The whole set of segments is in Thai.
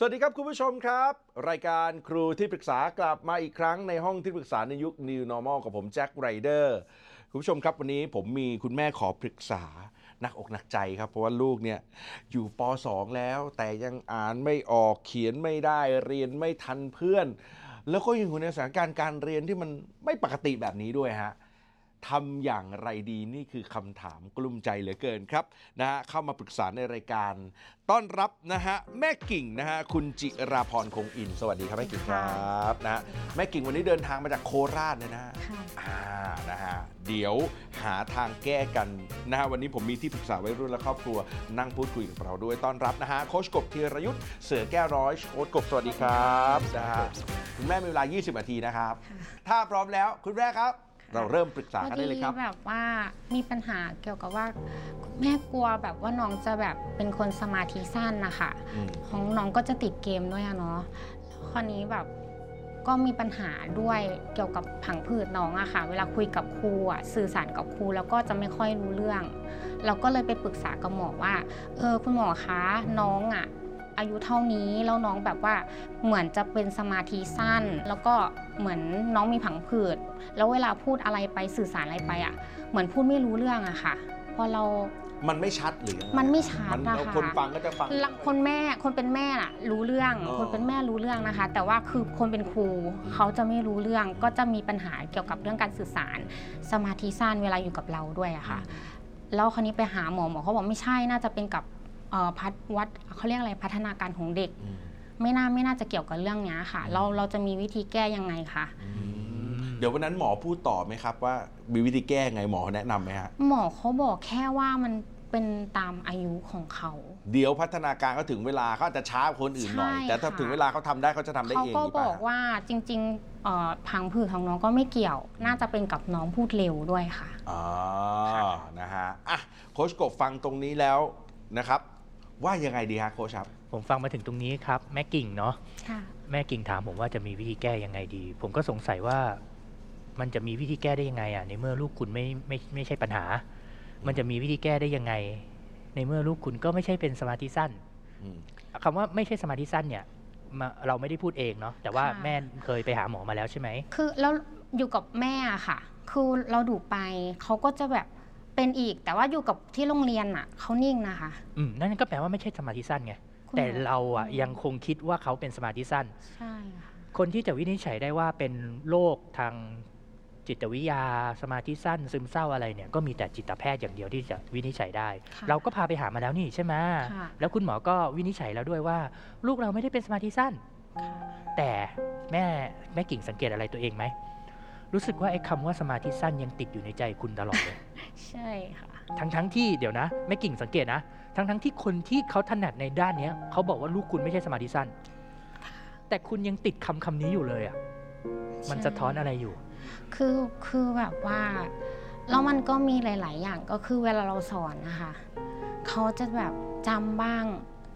สวัสดีครับคุณผู้ชมครับ รายการครูที่ปรึกษากลับมาอีกครั้งในห้องที่ปรึกษาในยุค New Normal กับผมแจ็คไรเดอร์คุณผู้ชมครับวันนี้ผมมีคุณแม่ขอปรึกษานักอกหนักใจครับ เพราะว่าลูกเนี่ยอยู่ป .2 แล้ว แต่ยังอ่านไม่ออกเขียนไม่ได้เรียนไม่ทันเพื่อน แล้วก็ยังอยู่ในสถานการณ์การเรียนที่มันไม่ปกติแบบนี้ด้วยฮะ ทำอย่างไรดีนี่คือคำถามกลุ้มใจเหลือเกินครับนะฮะเข้ามาปรึกษาในรายการ ต้อนรับนะฮะแม่กิ่งนะฮะคุณจิราพรคงอิน สวัสดีครับแม่กิ่งครับนะฮะแม่กิ่งวันนี้เดินทางมาจากโคราชเลยนะฮะค่ะอ่านะฮะเดี๋ยวหาทางแก้กันนะฮะวันนี้ผมมีที่ปรึกษาวัยรุ่นและครอบครัว นั่งพูดคุยกับเราด้วยต้อนรับนะฮะโค้ชกบธีรยุทธ์เสือแก้วร้อยโค้ชกบสวัสดีครับนะฮะคุณแม่มีเวลา 20นาทีนะครับค่ะถ้าพร้อมแล้วคุณแม่ครับ เราเริ่มปรึกษากันได้เลยครับพอแบบว่ามีปัญหาเกี่ยวกับว่าคุณแม่กลัวแบบว่าน้องจะแบบเป็นคนสมาธิสั้นนะคะอืม ของน้องก็จะติดเกมด้วยอะเนาะแล้วคราวนี้แบบก็มีปัญหาด้วยเกี่ยวกับผังผืดน้องอะค่ะ เวลาคุยกับครูอะสื่อสารกับครูแล้วก็จะไม่ค่อยรู้เรื่อง เราก็เลยไปปรึกษากับหมอว่า เออคุณหมอคะน้องอะ อายุเท่านี้แล้วน้องแบบว่าเหมือนจะเป็นสมาธิสั้น แล้วก็เหมือนน้องมีผังผืดแล้วเวลาพูดอะไรไปสื่อสารอะไรไปอะเหมือนพูดไม่รู้เรื่องอะค่ะ พอเรามันไม่ชัดหรือยังงมันไม่ชัดมันนะคะคนฟังก็จะฟังละคนแม่คนเป็นแม่น่ะรู้เรื่องอ๋อคนเป็นแม่รู้เรื่องนะคะ แต่ว่าคือคนเป็นครูเขาจะไม่รู้เรื่องก็จะมีปัญหาเกี่ยวกับเรื่องการสื่อสาร สมาธิสั้นเวลาอยู่กับเราด้วยอะค่ะแล้วคราวนี้ไปหาหมอหมอเขาบอกไม่ใช่น่าจะเป็นกับเอ่อ พัฒวัดเขาเรียกอะไรพัฒนาการของเด็กอืมไม่น่าไม่น่าจะเกี่ยวกับเรื่องเนี้ยค่ะ เราเราจะมีวิธีแก้ยังไงคะเดี๋ยววันนั้นหมอพูดต่อไหมครับว่ามีวิธีแก้ไงหมอแนะนำไหมฮะหมอเขาบอกแค่ว่ามันเป็นตามอายุของเขา เดี๋ยวพัฒนาการก็ถึงเวลาเขาอาจจะช้ากว่าคนอื่นหน่อยใช่แต่ถ้าค่ะถึงเวลาเขาทำได้เขาจะทำได้เขาเองก็หรืบเปล่อกว่าจริงๆเอ่อพังผืดของน้องก็ไม่เกี่ยว น่าจะเป็นกับน้องพูดเร็วด้วยค่ะอ๋อค่ะนะฮะอะโค้ชกบฟังตรงนี้แล้วนะครับ ว่ายังไงดีฮะโค้ชครับ ผมฟังมาถึงตรงนี้ครับ แม่กิ่งเนาะค่ะ แม่กิ่งถามผมว่าจะมีวิธีแก้ยังไงดี ผมก็สงสัยว่ามันจะมีวิธีแก้ได้ยังไงอะในเมื่อลูกคุณไม่ไม่ไม่ใช่ปัญหา มันจะมีวิธีแก้ได้ยังไง ในเมื่อลูกคุณก็ไม่ใช่เป็นสมาธิสั้นอืม คำว่าไม่ใช่สมาธิสั้นเนี่ยมาเราไม่ได้พูดเองเนาะแต่ว่าค่ะ แม่เคยไปหาหมอมาแล้วใช่ไหม คือแล้วอยู่กับแม่อะค่ะ คือเราดุไปเขาก็จะแบบ เป็นอีกแต่ว่าอยู่กับที่โรงเรียนอะเขานิ่งนะคะ อืมนั่นก็แปลว่าไม่ใช่สมาธิสั้นไง คุณแต่หมอ เราอะยังคงคิดว่าเขาเป็นสมาธิสั้น ใช่ค่ะ คนที่จะวินิจฉัยได้ว่าเป็นโรคทางจิตวิทยาสมาธิสั้น ซึมเศร้าอะไรเนี่ยก็มีแต่จิตแพทย์อย่างเดียวที่จะวินิจฉัยได้ ค่ะเราก็พาไปหามาแล้วนี่ใช่ไหมค่ะ แล้วคุณหมอก็วินิจฉัยแล้วด้วยว่า ลูกเราไม่ได้เป็นสมาธิสั้น แต่แม่แม่กิ่งสังเกตอะไรตัวเองไหม รู้สึกว่าไอ้คำว่าสมาธิสั้นยังติดอยู่ในใจคุณตลอดเลย ใช่ค่ะ ทั้งทั้งๆที่เดี๋ยวนะแม่กิ่งสังเกตนะ ทั้งทั้งๆที่คนที่เขาถนัดในด้านเนี้ยเขาบอกว่าลูกคุณไม่ใช่สมาธิสั้น แต่คุณยังติดคำคำนี้อยู่เลยอะ มันใช่สะท้อนอะไรอยู่ คือคือแบบว่าแล้วมันก็มีหลาย ๆ อย่างก็คือเวลาเราสอนนะคะเขาจะแบบจำบ้าง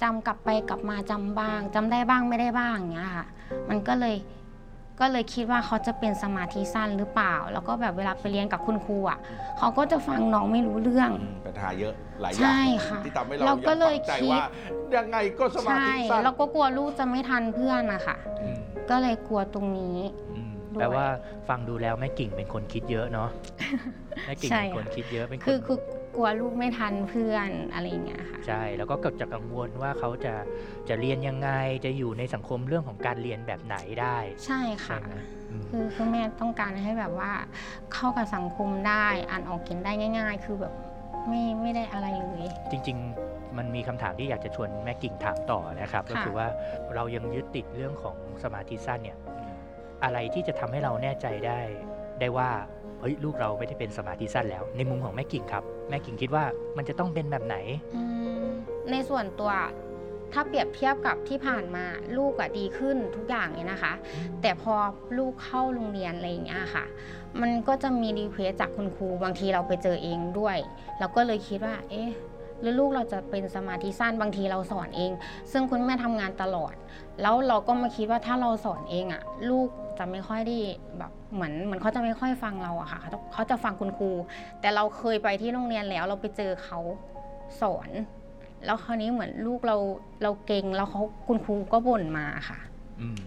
จำกลับไปกลับมาจำบ้างจำได้บ้างไม่ได้บ้างอย่างเงี้ยค่ะ มันก็เลย ก็เลยคิดว่าเขาจะเป็นสมาธิสั้นหรือเปล่า แล้วก็แบบเวลาไปเรียนกับคุณครูอะเขาก็จะฟังน้องไม่รู้เรื่องอืมปัญหาเยอะหลายอย่าใช่งค่ะที่ทำให้เราเราก็เลยงฝังใจคิดว่ายังไงก็สมาใช่ธิสั้นแล้วก็กลัวลูกจะไม่ทันเพื่อนนะคะก็เลยกลัวตรงนี้อืมด้วยแปลว่าฟังดูแล้วแม่กิ่งเป็นคนคิดเยอะเนาะแม่กิ่งใช่เป็นคนค่ะคิดเยอะเป็นคนคือคือ กลัวลูกไม่ทันเพื่อนอะไรอย่างเงี้ยค่ะ ใช่ แล้วก็เกิดจากกังวลว่าเขาจะจะเรียนยังไง จะอยู่ในสังคมเรื่องของการเรียนแบบไหนได้ ใช่ค่ะใช่ไหมอืมคือคือแม่ต้องการให้แบบว่า เข้ากับสังคมได้อ่านออกเขียนได้ง่าย ๆ คือแบบไม่ไม่ได้อะไรเลย จริง ๆ มันมีคำถามที่อยากจะชวนแม่กิ่งถามต่อนะครับ ก็คือว่าเรายังยึดติดเรื่องของสมาธิสั้นเนี่ยอะไรที่จะทำให้เราแน่ใจได้ได้ว่าเฮ้ยลูกเราไม่ได้เป็นสมาธิสั้นแล้ว ในมุมของแม่กิ่งครับ แม่กิ่งคิดว่ามันจะต้องเป็นแบบไหน อืมในส่วนตัวถ้าเปรียบเทียบกับที่ผ่านมาลูกอะดีขึ้นทุกอย่างเลยนะคะ แต่พอลูกเข้าโรงเรียนอะไรอย่างเงี้ยค่ะ มันก็จะมี request จากคุณครูบางทีเราไปเจอเองด้วย เราก็เลยคิดว่า เอ๊ะหรือลูกเราจะเป็นสมาธิสั้นบางทีเราสอนเอง ซึ่งคุณแม่ทำงานตลอด แล้วเราก็มาคิดว่าถ้าเราสอนเองอะลูก จะไม่ค่อยได้แบบเหมือนเหมือนเขาจะไม่ค่อยฟังเราอะค่ะเขาจะเขาจะฟังคุณครู แต่เราเคยไปที่โรงเรียนแล้วเราไปเจอเขาสอน แล้วคราวนี้เหมือนลูกเราเราเก่งแล้วเขาคุณครูก็บ่นมาค่ะอืม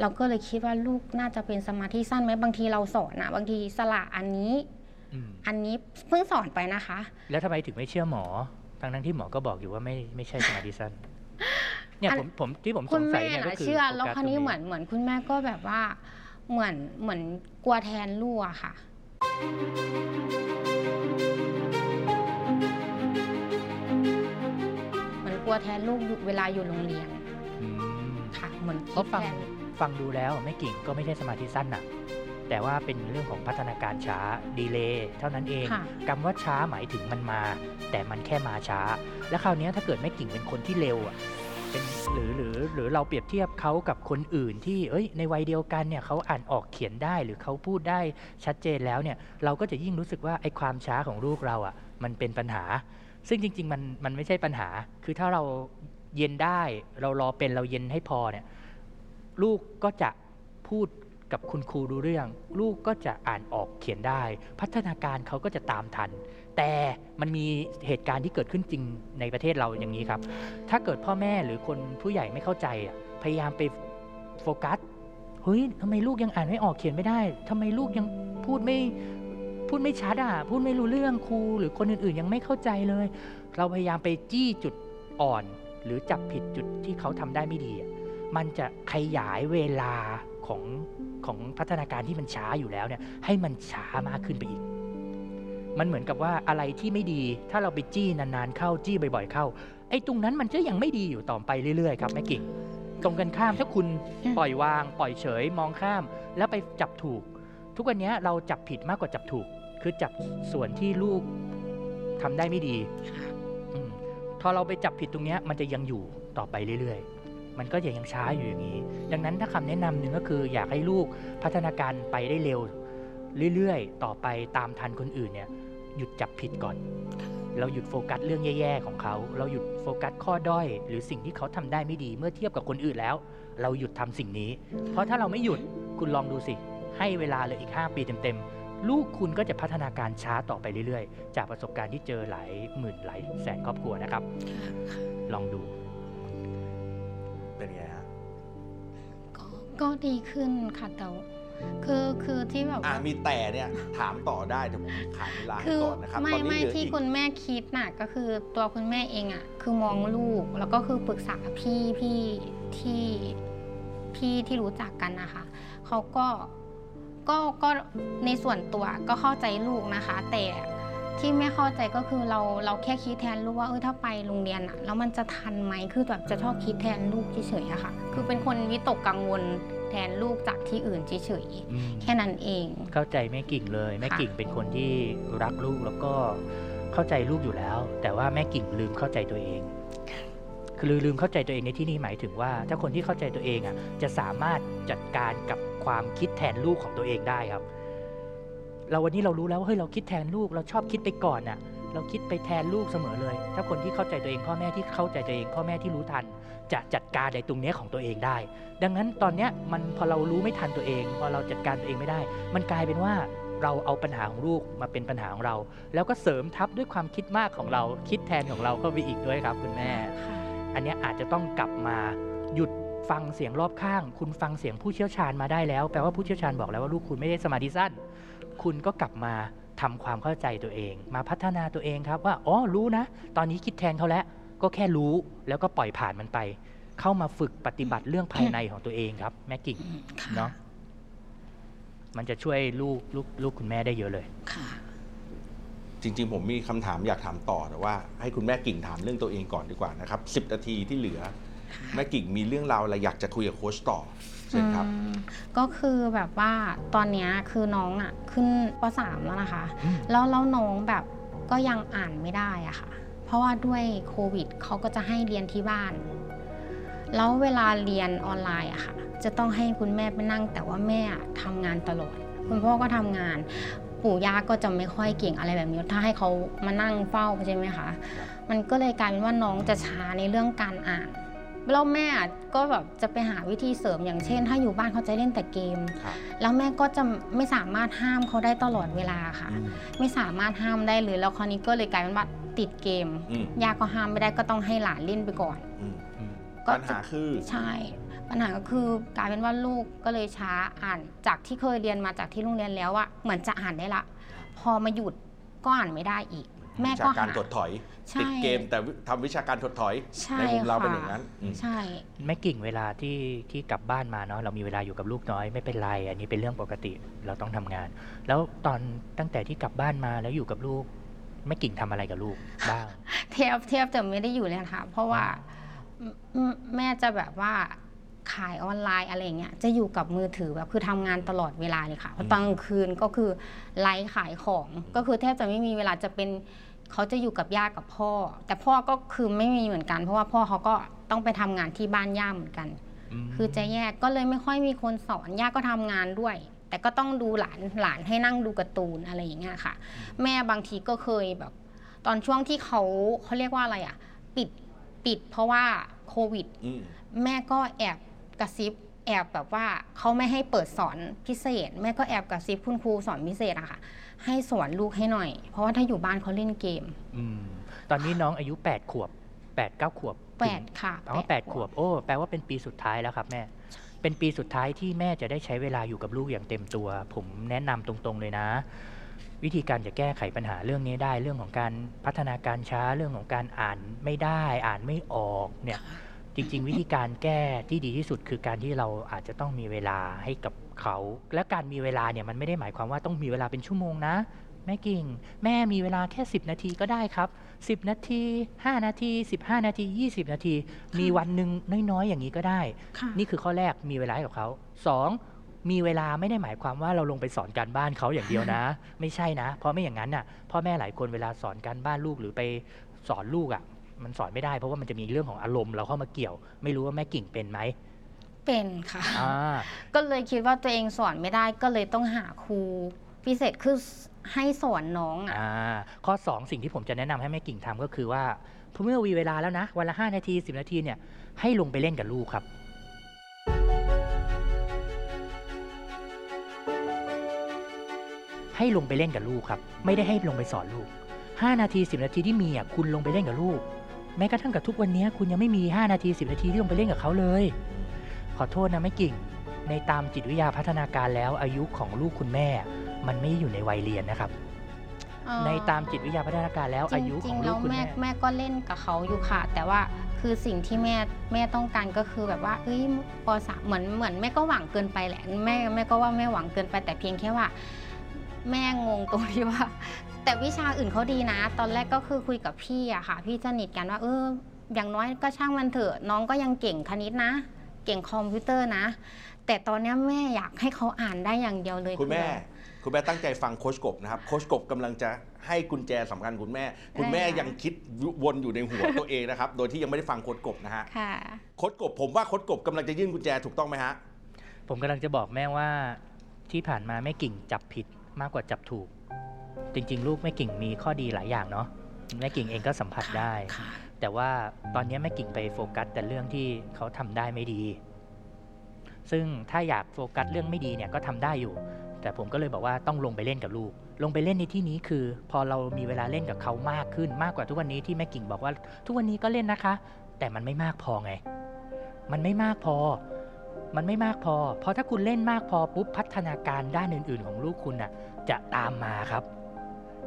เราก็เลยคิดว่าลูกน่าจะเป็นสมาธิสั้นไหมบางทีเราสอนอะบางทีสละอันนี้อืมอันนี้เพิ่งสอนไปนะคะ แล้วทำไมถึงไม่เชื่อหมอทั้งนั้นที่หมอก็บอกอยู่ว่าไม่ไม่ใช่สมาธิสั้น เนี่ยอันผมผมที่ผมสคุงณสัยแม่เนี่ยก็น่ะคือเชื่อโฟกัสแล้วคราวนี้ตรงเหมือนเหมือนคุณแม่ก็แบบว่าเหมือนเหมือนกลัวแทนลูกอะค่ะเหมือนกลัวแทนลูกอยู่เวลาอยู่โรงเรียนอืมค่ะเหมือนก็คิดฟังแทนฟังดูแล้วแม่กิ่งก็ไม่ใช่สมาธิสั้นนะแต่ว่าเป็นเรื่องของพัฒนาการช้าดีเลย์เท่านั้นเองค่ะคำว่าช้าหมายถึงมันมา แต่มันแค่มาช้า แล้วคราวเนี้ยถ้าเกิดแม่กิ่งเป็นคนที่เร็วอะ เป็นหรือหรือหรือเราเปรียบเทียบเขากับคนอื่นที่เอ้ยในวัยเดียวกันเนี่ยเขาอ่านออกเขียนได้หรือเขาพูดได้ชัดเจนแล้วเนี่ยเราก็จะยิ่งรู้สึกว่าไอ้ความช้าของลูกเราอะมันเป็นปัญหา ซึ่งจริง ๆ มันมันไม่ใช่ปัญหา คือถ้าเราเย็นได้เรารอเป็นเราเย็นให้พอเนี่ยลูกก็จะพูดกับคุณครูรู้เรื่อง ลูกก็จะอ่านออกเขียนได้ พัฒนาการเขาก็จะตามทัน แต่มันมีเหตุการณ์ที่เกิดขึ้นจริงในประเทศเราอย่างนี้ครับ ถ้าเกิดพ่อแม่หรือคนผู้ใหญ่ไม่เข้าใจอะพยายามไปโฟกัสเฮ้ยทำไมลูกยังอ่านไม่ออกเขียนไม่ได้ทำไมลูกยังพูดไม่พูดไม่ชัดอะพูดไม่รู้เรื่องครูหรือคนอื่นๆ ยังไม่เข้าใจเลย เราพยายามไปจี้จุดอ่อน หรือจับผิดจุดที่เขาทำได้ไม่ดีอะมันจะขยายเวลาของของพัฒนาการที่มันช้าอยู่แล้วเนี่ยให้มันช้ามากขึ้นไปอีก มันเหมือนกับว่าอะไรที่ไม่ดี ถ้าเราไปจี้นานๆเข้าจี้บ่อย ๆ เข้าไอ้ตรงนั้นมันก็ยังไม่ดีอยู่ต่อไปเรื่อยๆครับแม่กิ่ง ตรงกันข้ามถ้าคุณอืมปล่อยวาง ปล่อยเฉยมองข้าม แล้วไปจับถูก ทุกวันนี้เราจับผิดมากกว่าจับถูก คือจับส่วนที่ลูกทำได้ไม่ดีอืมพอเราไปจับผิดตรงเนี้ยมันจะยังอยู่ต่อไปเรื่อยๆ มันก็ยังยังช้าอยู่อย่างนี้ ดังนั้นถ้าคำแนะนำหนึ่งก็คือ อยากให้ลูกพัฒนาการไปได้เร็ว เรื่อยๆ ต่อไปตามทันคนอื่นเนี่ย หยุดจับผิดก่อน เราหยุดโฟกัสเรื่องแย่ๆของเขา เราหยุดโฟกัสข้อด้อย หรือสิ่งที่เขาทำได้ไม่ดีเมื่อเทียบกับคนอื่นแล้ว เราหยุดทำสิ่งนี้ เพราะถ้าเราไม่หยุดคุณลองดูสิ ให้เวลาเลยอีก 5 ปีเต็มๆ ลูกคุณก็จะพัฒนาการช้าต่อไปเรื่อยๆ จากประสบการณ์ที่เจอหลายหมื่นหลายแสนครอบครัวนะครับ ลองดู เป็นไงฮะก็ก็ดีขึ้นค่ะแต่ว่า คือคือที่แบบอ่าว่ามีแต่เนี่ยถามต่อได้แต่ผมขายเวลาให้คือก่อนนะครับไม่ตอนนี้ไม่เหลือที่อีกคุณแม่คิดน่ะก็คือตัวคุณแม่เองอะคือมองลูกแล้วก็คือปรึกษาพี่พี่ที่พี่ที่รู้จักกันนะคะเขาก็ก็ก็ในส่วนตัวก็เข้าใจลูกนะคะ แต่ที่ไม่เข้าใจก็คือเราเราแค่คิดแทนลูกว่าเออถ้าไปโรงเรียนอะแล้วมันจะทันไหมคือแบบจะชอบคิดแทนลูกเฉยๆอะค่ะ คือเป็นคนวิตกกังวล แทนลูกจากที่อื่นเฉยๆแค่นั้นเอง เข้าใจแม่กิ่งเลยแม่ค่ะ กิ่งเป็นคนที่รักลูกแล้วก็เข้าใจลูกอยู่แล้ว แต่ว่าแม่กิ่งลืมเข้าใจตัวเอง คือลืมเข้าใจตัวเองในที่นี้หมายถึงว่า ถ้าคนที่เข้าใจตัวเองอะจะสามารถจัดการกับความคิดแทนลูกของตัวเองได้ครับ เราวันนี้เรารู้แล้วว่าเฮ้ยเราคิดแทนลูกเราชอบคิดไปก่อนน่ะ เราคิดไปแทนลูกเสมอเลย ถ้าคนที่เข้าใจตัวเองพ่อแม่ที่เข้าใจตัวเองพ่อแม่ที่รู้ทัน จะจัดการในตรงเนี้ยของตัวเองได้ ดังนั้นตอนเนี้ยมันพอเรารู้ไม่ทันตัวเอง พอเราจัดการตัวเองไม่ได้ มันกลายเป็นว่าเราเอาปัญหาของลูกมาเป็นปัญหาของเรา แล้วก็เสริมทับด้วยความคิดมากของเรา คิดแทนของเราเข้าไปอีกด้วยครับคุณแม่ค่ะอันเนี้ยอาจจะต้องกลับมาหยุดฟังเสียงรอบข้าง คุณฟังเสียงผู้เชี่ยวชาญมาได้แล้ว แปลว่าผู้เชี่ยวชาญบอกแล้วว่าลูกคุณไม่ได้สมาธิสั้น คุณก็กลับมา ทำความเข้าใจตัวเอง มาพัฒนาตัวเองครับว่าอ๋อรู้นะ ตอนนี้คิดแทนเขาแล้วก็แค่รู้แล้วก็ปล่อยผ่านมันไป เข้ามาฝึกปฏิบัติเรื่องภายในของตัวเองครับแม่กิ่งค่ะเนาะมันจะช่วยลูกลูกลูกคุณแม่ได้เยอะเลยค่ะจริงๆ ผมมีคำถามอยากถามต่อแต่ว่าให้คุณแม่กิ่งถามเรื่องตัวเองก่อนดีกว่านะครับ10นาทีที่เหลือ แม่กิ่งมีเรื่องราวอะไรอยากจะคุยกับโค้ชต่อ เชิญครับอืมก็คือแบบว่าตอนเนี้ยคือน้องอะขึ้นป .3 แล้วนะคะอืมแล้วแล้วน้องแบบก็ยังอ่านไม่ได้อะค่ะ เพราะว่าด้วยโควิดเขาก็จะให้เรียนที่บ้าน แล้วเวลาเรียนออนไลน์อะค่ะ จะต้องให้คุณแม่ไปนั่ง แต่ว่าแม่อะทำงานตลอด คุณพ่อก็ทำงาน ปู่ย่าก็จะไม่ค่อยเก่งอะไรแบบนี้ ถ้าให้เขามานั่งเฝ้าใช่ไหมคะ มันก็เลยกลายเป็นว่าน้องจะช้าในเรื่องการอ่าน แล้วแม่ก็แบบจะไปหาวิธีเสริมอย่างเช่น ถ้าอยู่บ้านเขาจะเล่นแต่เกม ครับ แล้วแม่ก็จะไม่สามารถห้ามเขาได้ตลอดเวลาค่ะ อืม ไม่สามารถห้ามได้เลยแล้วคราวนี้ก็เลยกลายเป็นว่าติดเกมอืมยาก็ห้ามไม่ได้ก็ต้องให้หลานเล่นไปก่อน อืมอืม ก็ปัญหาคือ ใช่ ปัญหาก็คือกลายเป็นว่าลูกก็เลยช้าอ่านจากที่เคยเรียนมาจากที่โรงเรียนแล้วอะเหมือนจะอ่านได้ละ พอมาหยุดก็อ่านไม่ได้อีก แม่วิก็ชาการหา ถดถอย ใช่ติดเกมแต่ทำวิชาการถดถอยใช่ในมุมเราเป็นค่ะ อย่างนั้นอืม ใช่ แม่กิ่งเวลาที่ที่กลับบ้านมาเนาะเรามีเวลาอยู่กับลูกน้อยไม่เป็นไร อันนี้เป็นเรื่องปกติเราต้องทำงาน แล้วตอนตั้งแต่ที่กลับบ้านมาแล้วอยู่กับลูกแม่กิ่งทำอะไรกับลูกบ้าง เทียบเทียบจะไม่ได้อยู่เลยนะคะเพราะว่าแม่แม่จะแบบว่า ขายออนไลน์อะไรอย่างเงี้ยจะอยู่กับมือถือแบบคือทำงานตลอดเวลาเลยค่ะเพราะตอนกลางคืนก็คือไลฟ์ขายของก็คือแทบจะไม่มีเวลาจะเป็นเขาจะอยู่กับย่ากับพ่อ แต่พ่อก็คือไม่มีเหมือนกัน เพราะว่าพ่อเขาก็ต้องไปทำงานที่บ้านย่าเหมือนกันมคือจะแยกก็เลยไม่ค่อยมีคนสอนย่าก็ทำงานด้วย แต่ก็ต้องดูหลานหลานให้นั่งดูการ์ตูนอะไรอย่างเงี้ยค่ะ แม่บางทีก็เคยแบบ ตอนช่วงที่เขาเขาเรียกว่าอะไรอะ ปิดปิดเพราะว่าโควิดอืมแม่ก็แอบ กระซิบแอบแบบว่าเขาไม่ให้เปิดสอนพิเศษ แม่ก็แอบกระซิบคุณครูสอนพิเศษอะค่ะ ให้สอนลูกให้หน่อย เพราะว่าถ้าอยู่บ้านเขาเล่นเกมอืมตอนนี้น้องอายุ 8 ขวบ 8 9 ขวบแปดค่ะแปลว่าแปดขวบ โอ้แปลว่าเป็นปีสุดท้ายแล้วครับแม่ เป็นปีสุดท้ายที่แม่จะได้ใช้เวลาอยู่กับลูกอย่างเต็มตัว ผมแนะนำตรงๆเลยนะ วิธีการจะแก้ไขปัญหาเรื่องนี้ได้ เรื่องของการพัฒนาการช้าเรื่องของการอ่านไม่ได้ อ่านไม่ออกเนี่ย จริง ๆ วิธีการแก้ที่ดีที่สุดคือการที่เราอาจจะต้องมีเวลาให้กับเขา และการมีเวลาเนี่ยมันไม่ได้หมายความว่าต้องมีเวลาเป็นชั่วโมงนะแม่กิ่ง แม่มีเวลาแค่ 10 นาทีก็ได้ครับ 10 นาที 5 นาที 15 นาที 20 นาที มีวันหนึ่งน้อยๆ อย่างนี้ก็ได้ค่ะนี่คือข้อแรกมีเวลาให้กับเขา 2. มีเวลาไม่ได้หมายความว่าเราลงไปสอนการบ้านเขาอย่างเดียวนะ ไม่ใช่นะ เพราะไม่อย่างนั้นน่ะพ่อแม่หลายคนเวลาสอนการบ้านลูกหรือไปสอนลูกอะ มันสอนไม่ได้ เพราะว่ามันจะมีเรื่องของอารมณ์เราเข้ามาเกี่ยว ไม่รู้ว่าแม่กิ่งเป็นไหมเป็นค่ะอ่าก็เลยคิดว่าตัวเองสอนไม่ได้ก็เลยต้องหาครูพิเศษคือให้สอนน้องอะอ่าข้อ 2 สิ่งที่ผมจะแนะนำให้แม่กิ่งทำก็คือว่าเมื่อมีเวลาแล้วนะวันละ5นาที 10 นาทีเนี่ยให้ลงไปเล่นกับลูกครับให้ลงไปเล่นกับลูกครับ ไม่ได้ให้ลงไปสอนลูก 5 นาที 10 นาทีที่มีอะคุณลงไปเล่นกับลูก แม้กระทั่งกับทุกวันนี้คุณยังไม่มี 5 นาที 10 นาทีที่ลงไปเล่นกับเขาเลย ขอโทษนะแม่กิ่ง ในตามจิตวิทยาพัฒนาการแล้วอายุของลูกคุณแม่ มันไม่ได้อยู่ในวัยเรียนนะครับเอ่อในตามจิตวิทยาพัฒนาการแล้วจอายุขริองงๆลูแล้กวคุณแม่แม่ แม่ก็เล่นกับเขาอยู่ค่ะ แต่ว่าคือสิ่งที่แม่แม่ต้องการก็คือแบบว่าเอ้ยปสามเหมือนเหมือนแม่ก็หวังเกินไปแหละแม่แม่ก็ว่าแม่หวังเกินไปแต่เพียงแค่ว่า แม่งงตรงที่ว่า แต่วิชาอื่นเขาดีนะ ตอนแรกก็คือคุยกับพี่อะค่ะ พี่สนิทกันว่าเอออย่างน้อยก็ช่างมันเถอะน้องก็ยังเก่งคณิตนะ เก่งคอมพิวเตอร์นะ แต่ตอนเนี้ยแม่อยากให้เขาอ่านได้อย่างเดียวเลยคุณแม่ อ คุณแม่ตั้งใจฟังโคชกบนะครับ โคชกบกำลังจะให้กุญแจสำคัญคุณแม่ คุณแม่ได้ค่ะยังคิดวนอยู่ในหัวตัวเองนะครับ โดยที่ยังไม่ได้ฟังโคชกบนะฮะ ค่ะ โคชกบผมว่าโคชกบกำลังจะยื่นกุญแจถูกต้องไหมฮะ ผมกำลังจะบอกแม่ว่าที่ผ่านมาแม่กิ่งจับผิด มากกว่าจับถูก จริง ๆ ลูกแม่กิ่งมีข้อดีหลายอย่างเนาะแม่กิ่งเองก็สัมผัสได้ค่ะแต่ว่าตอนนี้แม่กิ่งไปโฟกัส แต่เรื่องที่เขาทำได้ไม่ดี ซึ่งถ้าอยากโฟกัสเรื่องไม่ดีเนี่ยก็ทำได้อยู่ แต่ผมก็เลยบอกว่าต้องลงไปเล่นกับลูก ลงไปเล่นในที่นี้คือ พอเรามีเวลาเล่นกับเขามากขึ้นมากกว่าทุกวันนี้ที่แม่กิ่งบอกว่า ทุกวันนี้ก็เล่นนะคะ แต่มันไม่มากพอไง มันไม่มากพอ มันไม่มากพอ เพราะถ้าคุณเล่นมากพอปุ๊บพัฒนาการด้านอื่น ๆ ของลูกคุณน่ะจะตามมาครับ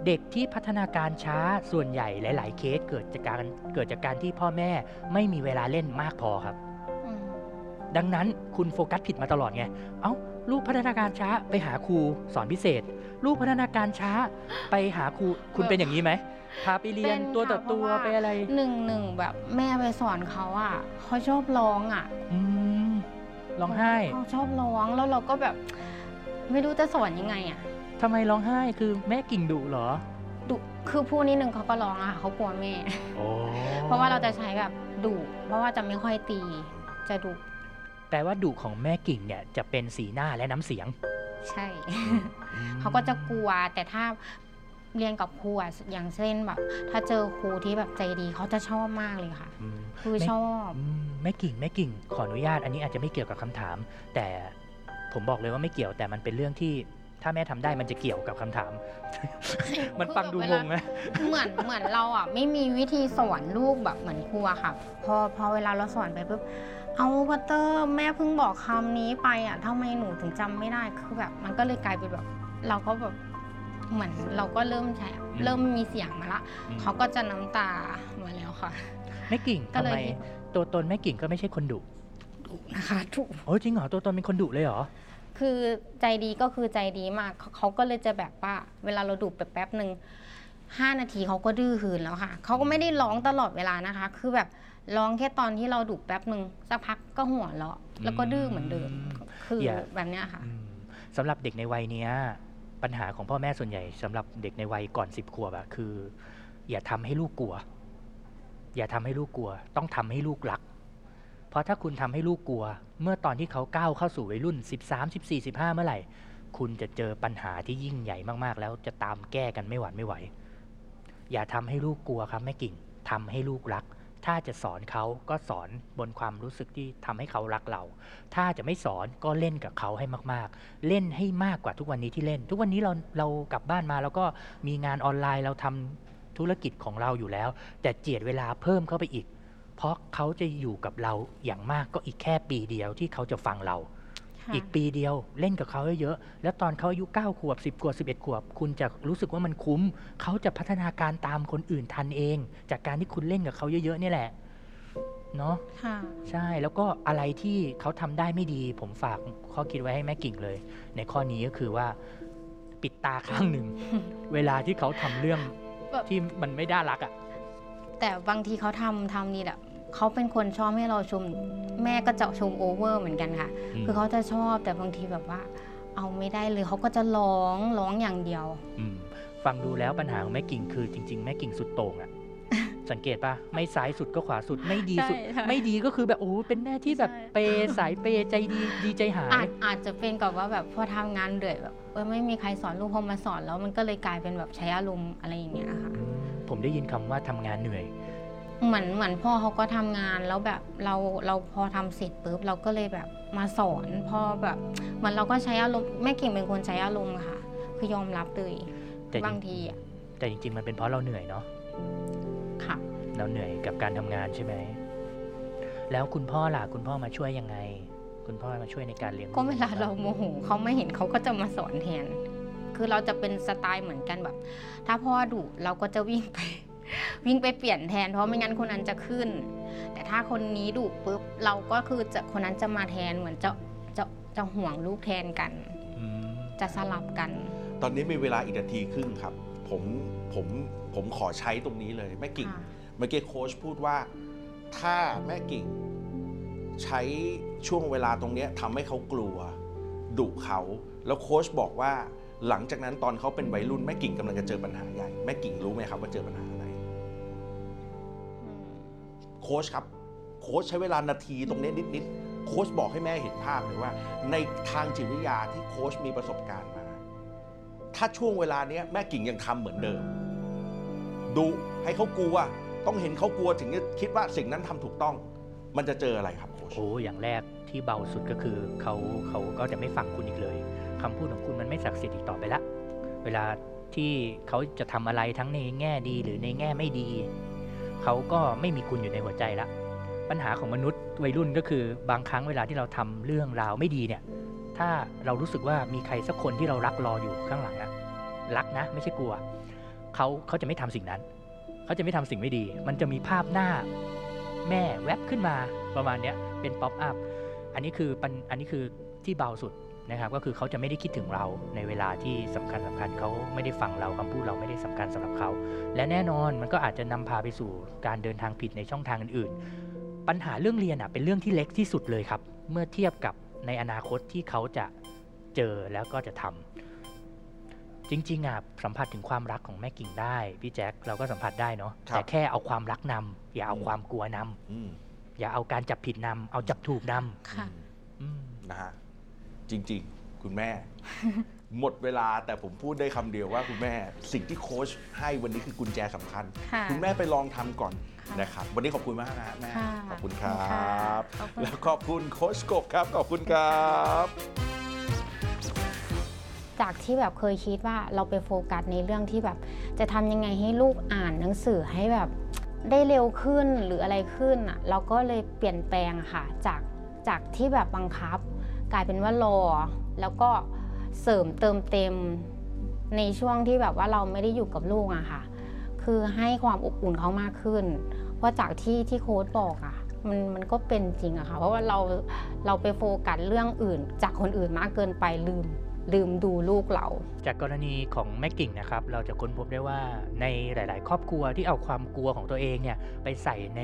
เด็กที่พัฒนาการช้าส่วนใหญ่หลาย ๆ เคสเกิดจากการเกิดจากการที่พ่อแม่ไม่มีเวลาเล่นมากพอครับอืมดังนั้นคุณโฟกัสผิดมาตลอดไง เอ้าลูกพัฒนาการช้าไปหาครูสอนพิเศษ ลูกพัฒนาการช้าไปหาครูคุณเป็นอย่างนี้ไหมพาไปเรียนเป็นตัวต่อค่ะตัวเพราะว่าไปอะไรหนึ่งหนึ่งแบบแม่ไปสอนเขาอะเขาชอบร้องอะอืม ร้องไห้ เขาชอบร้องแล้วเราก็แบบ ไม่รู้จะสอนยังไงอะทำไมร้องไห้คือแม่กิ่งดุเหรอ ดุคือพูดนิดนึงเขาก็ร้องอะค่ะเขากลัวแม่ โอ้เพราะว่าเราจะใช้แบบดุเพราะว่าจะไม่ค่อยตี จะดุแปลว่าดุของแม่กิ่งเนี่ยจะเป็นสีหน้าและน้ำเสียง ใช่ เขาก็จะกลัวแต่ถ้า เรียนกับครูอะอย่างเช่นแบบ ถ้าเจอครูที่แบบใจดีเขาจะชอบมากเลยค่ะอืมคือไม่ชอบอืมแม่กิ่งแม่กิ่งขออนุญาต อันนี้อาจจะไม่เกี่ยวกับคำถาม แต่ผมบอกเลยว่าไม่เกี่ยวแต่มันเป็นเรื่องที่ถ้าแม่ทำได้มันจะเกี่ยวกับคำถาม มันฟังดูงงนะเหมือนเหมือนเราอะไม่มีวิธีสอนลูกแบบเหมือนครูอะค่ะ พอพอเวลาเราสอนไปปุ๊บเอ้าพัตเตอร์แม่เพิ่งบอกคำนี้ไปอะทำไมหนูถึงจำไม่ได้คือแบบ มันก็เลยกลายเป็นแบบ เราก็แบบ เหมือนเราก็เริ่มใช้อืมเริ่มมีเสียงมาละอืมเขาก็จะน้ำตามาแล้วค่ะแม่กิ่งก็ทำเลยไมตัวตนแม่กิ่งก็ไม่ใช่คนดุนะคะถูกโอ้จริงเหรอตัวตนเป็นคนดุเลยเหรอคือใจดีก็คือใจดีมากเขาเขาก็เลยจะแบบว่า เวลาเราดุไปแป๊บหนึ่งห้านาทีเขาก็ดื้อคืนแล้วค่ะเขาก็ไม่ได้ร้องตลอดเวลานะคะ คือแบบร้องแค่ตอนที่เราดุแป๊บหนึ่งสักพักก็หัวเราะแล้วก็ดื้อเหมือนเดิมอืมคืออย่าแบบเนี้ยค่ะอืมสำหรับเด็กในวัยเนี้ย ปัญหาของพ่อแม่ส่วนใหญ่สำหรับเด็กในวัยก่อนสิบขวบอะคือ อย่าทำให้ลูกกลัว อย่าทำให้ลูกกลัว ต้องทำให้ลูกรัก เพราะถ้าคุณทำให้ลูกกลัว เมื่อตอนที่เขาก้าวเข้าสู่วัยรุ่น 13 14 15 เมื่อไหร่ คุณจะเจอปัญหาที่ยิ่งใหญ่มากๆ แล้วจะตามแก้กันไม่หวั่นไม่ไหว อย่าทำให้ลูกกลัวครับแม่กิ่งทำให้ลูกรัก ถ้าจะสอนเขาก็สอนบนความรู้สึกที่ทำให้เขารักเรา ถ้าจะไม่สอนก็เล่นกับเขาให้มากๆ เล่นให้มากกว่าทุกวันนี้ที่เล่น ทุกวันนี้เราเรากลับบ้านมาแล้วก็มีงานออนไลน์เราทำธุรกิจของเราอยู่แล้ว แต่เจียดเวลาเพิ่มเข้าไปอีก เพราะเขาจะอยู่กับเราอย่างมากก็อีกแค่ปีเดียวที่เขาจะฟังเรา อีกปีเดียวเล่นกับเขาเยอะๆ แล้วตอนเขาอายุ 9 ขวบ 10 ขวบ 11 ขวบ คุณจะรู้สึกว่ามันคุ้ม เขาจะพัฒนาการตามคนอื่นทันเอง จากการที่คุณเล่นกับเขาเยอะๆนี่แหละเนาะค่ะใช่แล้วก็อะไรที่เขาทำได้ไม่ดี ผมฝากข้อคิดไว้ให้แม่กิ่งเลย ในข้อนี้ก็คือว่าปิดตาข้างหนึ่ง เวลาที่เขาทำเรื่องแบบที่มันไม่น่ารักอะ่ะแต่บางทีเขาทำทำนี่แหละ เขาเป็นคนชอบให้เราชม แม่ก็จะชมโอเวอร์เหมือนกันค่ะอืมคือเขาจะชอบแต่บางทีแบบว่า เอาไม่ได้เลยเขาก็จะร้องร้องอย่างเดียวอืมฟังดูแล้วปัญหาของแม่กิ่งคือจริง ๆ แม่กิ่งสุดโต่งอะสังเกตปะไม่ซ้ายสุดก็ขวาสุดไม่ดีสุดใช่ใช่ไม่ดีก็คือแบบโอ้โหเป็นแม่ที่แบบใช่เปย์สายเปย์ใจดีดีใจหาอายจอาจจะเป็นกับว่าแบบพอทำงานเหนื่อยแบบเออไม่มีใครสอนลูกพอมาสอนแล้วมันก็เลยกลายเป็นแบบใช้อารมณ์อะไรอย่างเงี้ยค่ะอืมผมได้ยินคำว่าทำงานเหนื่อย เหมือนเหมือนพ่อเขาก็ทำงานแล้วแบบเราเราพอทำเสร็จปุ๊บเราก็เลยแบบมาสอนพอแบบเหมือนเราก็ใช้อารมณ์แม่เก่งเป็นคนใช้อารมณ์ค่ะ คือยอมรับเลยแต่จริงบางทีอะแต่จริงๆมันเป็นเพราะเราเหนื่อยเนาะค่ะเราเหนื่อยกับการทำงานใช่ไหมแล้วคุณพ่อล่ะคุณพ่อมาช่วยยังไง คุณพ่อมาช่วยในการเลี้ยงก็เวลาลูเราโมโหเขาไม่เห็นเขาก็จะมาสอนแทน คือเราจะเป็นสไตล์เหมือนกันแบบ ถ้าพ่อดุเราก็จะวิ่งไป วิ่งไปเปลี่ยนแทนเพราะไม่งั้นคนนั้นจะขึ้น แต่ถ้าคนนี้ดุปุ๊บเราก็คือจะคนนั้นจะมาแทนเหมือนจะจะจะห่วงลูกแทนกันอืมจะสลับกัน ตอนนี้มีเวลาอีกนาทีครึ่งครับ ผมผมผมขอใช้ตรงนี้เลยแม่กิ่งค่ะเมื่อกี้โค้ชพูดว่า ถ้าแม่กิ่ง ใช้ช่วงเวลาตรงเนี้ยทำให้เขากลัวดุเขาแล้วโค้ชบอกว่าหลังจากนั้นตอนเขาเป็นวัยรุ่นแม่กิ่งกำลังจะเจอปัญหาใหญ่ แม่กิ่งรู้ไหมครับว่าเจอปัญหาอะไร โค้ชครับ โค้ชใช้เวลานาทีตรงนี้นิดๆโค้ชบอกให้แม่เห็นภาพเลยว่า ในทางจิตวิทยาที่โค้ชมีประสบการณ์มา ถ้าช่วงเวลานี้แม่กิ่งยังทำเหมือนเดิมดุให้เขากลัวต้องเห็นเขากลัวถึงจะคิดว่าสิ่งนั้นทำถูกต้อง มันจะเจออะไรครับโค้ชโอ้อย่างแรกที่เบาสุดก็คือเขาเขาก็จะไม่ฟังคุณอีกเลยคำพูดของคุณมันไม่ศักดิ์สิทธิ์อีกต่อไปละ เวลาที่เขาจะทำอะไรทั้งในแง่ดีหรือในแง่ไม่ดี เขาก็ไม่มีคุณอยู่ในหัวใจละปัญหาของมนุษย์วัยรุ่นก็คือบางครั้งเวลาที่เราทำเรื่องราวไม่ดีเนี่ย ถ้าเรารู้สึกว่ามีใครสักคนที่เรารักรออยู่ข้างหลังอะรักนะ ไม่ใช่กลัวเขาเขาจะไม่ทำสิ่งนั้น เขาจะไม่ทำสิ่งไม่ดี มันจะมีภาพหน้าแม่แวบขึ้นมาประมาณเนี้ยเป็น pop up อันนี้คือปัญอันนี้คือที่เบาสุด นะครับก็คือเขาจะไม่ได้คิดถึงเราในเวลาที่สำคัญสำคัญเขาไม่ได้ฟังเราคำพูดเราไม่ได้สำคัญสำหรับเขา และแน่นอนมันก็อาจจะนำพาไปสู่การเดินทางผิดในช่องทางอื่นๆ ปัญหาเรื่องเรียนอะเป็นเรื่องที่เล็กที่สุดเลยครับ เมื่อเทียบกับในอนาคตที่เขาจะเจอแล้วก็จะทำจริงๆอะสัมผัสถึงความรักของแม่กิ่งได้พี่แจ็คเราก็สัมผัสได้เนาะครับแต่แค่เอาความรักนำอย่าเอาความกลัวนำอืมอย่าเอาการจับผิดนำเอาจับถูกนค่ะำอืมนะฮะ จริงๆคุณคุณแม่ หมดเวลาแต่ผมพูดได้คำเดียวว่าคุณแม่สิ่งที่โค้ชให้วันนี้คือกุญแจสำคัญ ค่ะคุณแม่ไปลองทำก่อนค่ะนะครับ วันนี้ขอบคุณมากนะแม่ค่ะขอบคุณครัค่ะบขอบคุณ แล้วขอบคุณโค้ชกบครับ ขอบคุณครับ จากที่แบบเคยคิดว่าเราไปโฟกัสในเรื่องที่แบบ จะทำยังไงให้ลูกอ่านหนังสือให้แบบได้เร็วขึ้นหรืออะไรขึ้นอะเราก็เลยเปลี่ยนแปลงค่ะ จากจากที่แบบบังคับ กลายเป็นว่ารอ แล้วก็เสริมเติมเต็มในช่วงที่แบบว่าเราไม่ได้อยู่กับลูกอะค่ะ คือให้ความอบอุ่นเขามากขึ้น เพราะจากที่ที่โค้ดบอกอะมันมันก็เป็นจริงอะค่ะ เพราะว่าเราเราไปโฟกัสเรื่องอื่น จากคนอื่นมากเกินไปลืม ลืมดูลูกเรา จากกรณีของแม่กิ่งนะครับ เราจะค้นพบได้ว่าในหลาย ๆ ครอบครัวที่เอาความกลัวของตัวเองเนี่ยไปใส่ใน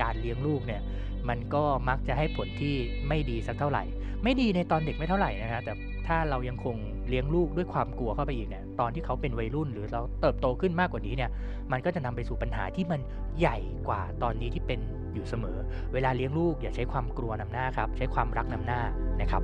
การเลี้ยงลูกเนี่ยมันก็มักจะให้ผลที่ไม่ดีสักเท่าไหร่ ไม่ดีในตอนเด็กไม่เท่าไหร่นะฮะแต่ถ้าเรายังคงเลี้ยงลูกด้วยความกลัวเข้าไปอีกเนี่ยตอนที่เขาเป็นวัยรุ่นหรือเราเติบโตขึ้นมากกว่านี้เนี่ยมันก็จะนำไปสู่ปัญหาที่มันใหญ่กว่าตอนนี้ที่เป็นอยู่เสมอ เวลาเลี้ยงลูกอย่าใช้ความกลัวนำหน้าครับ ใช้ความรักนำหน้านะครับ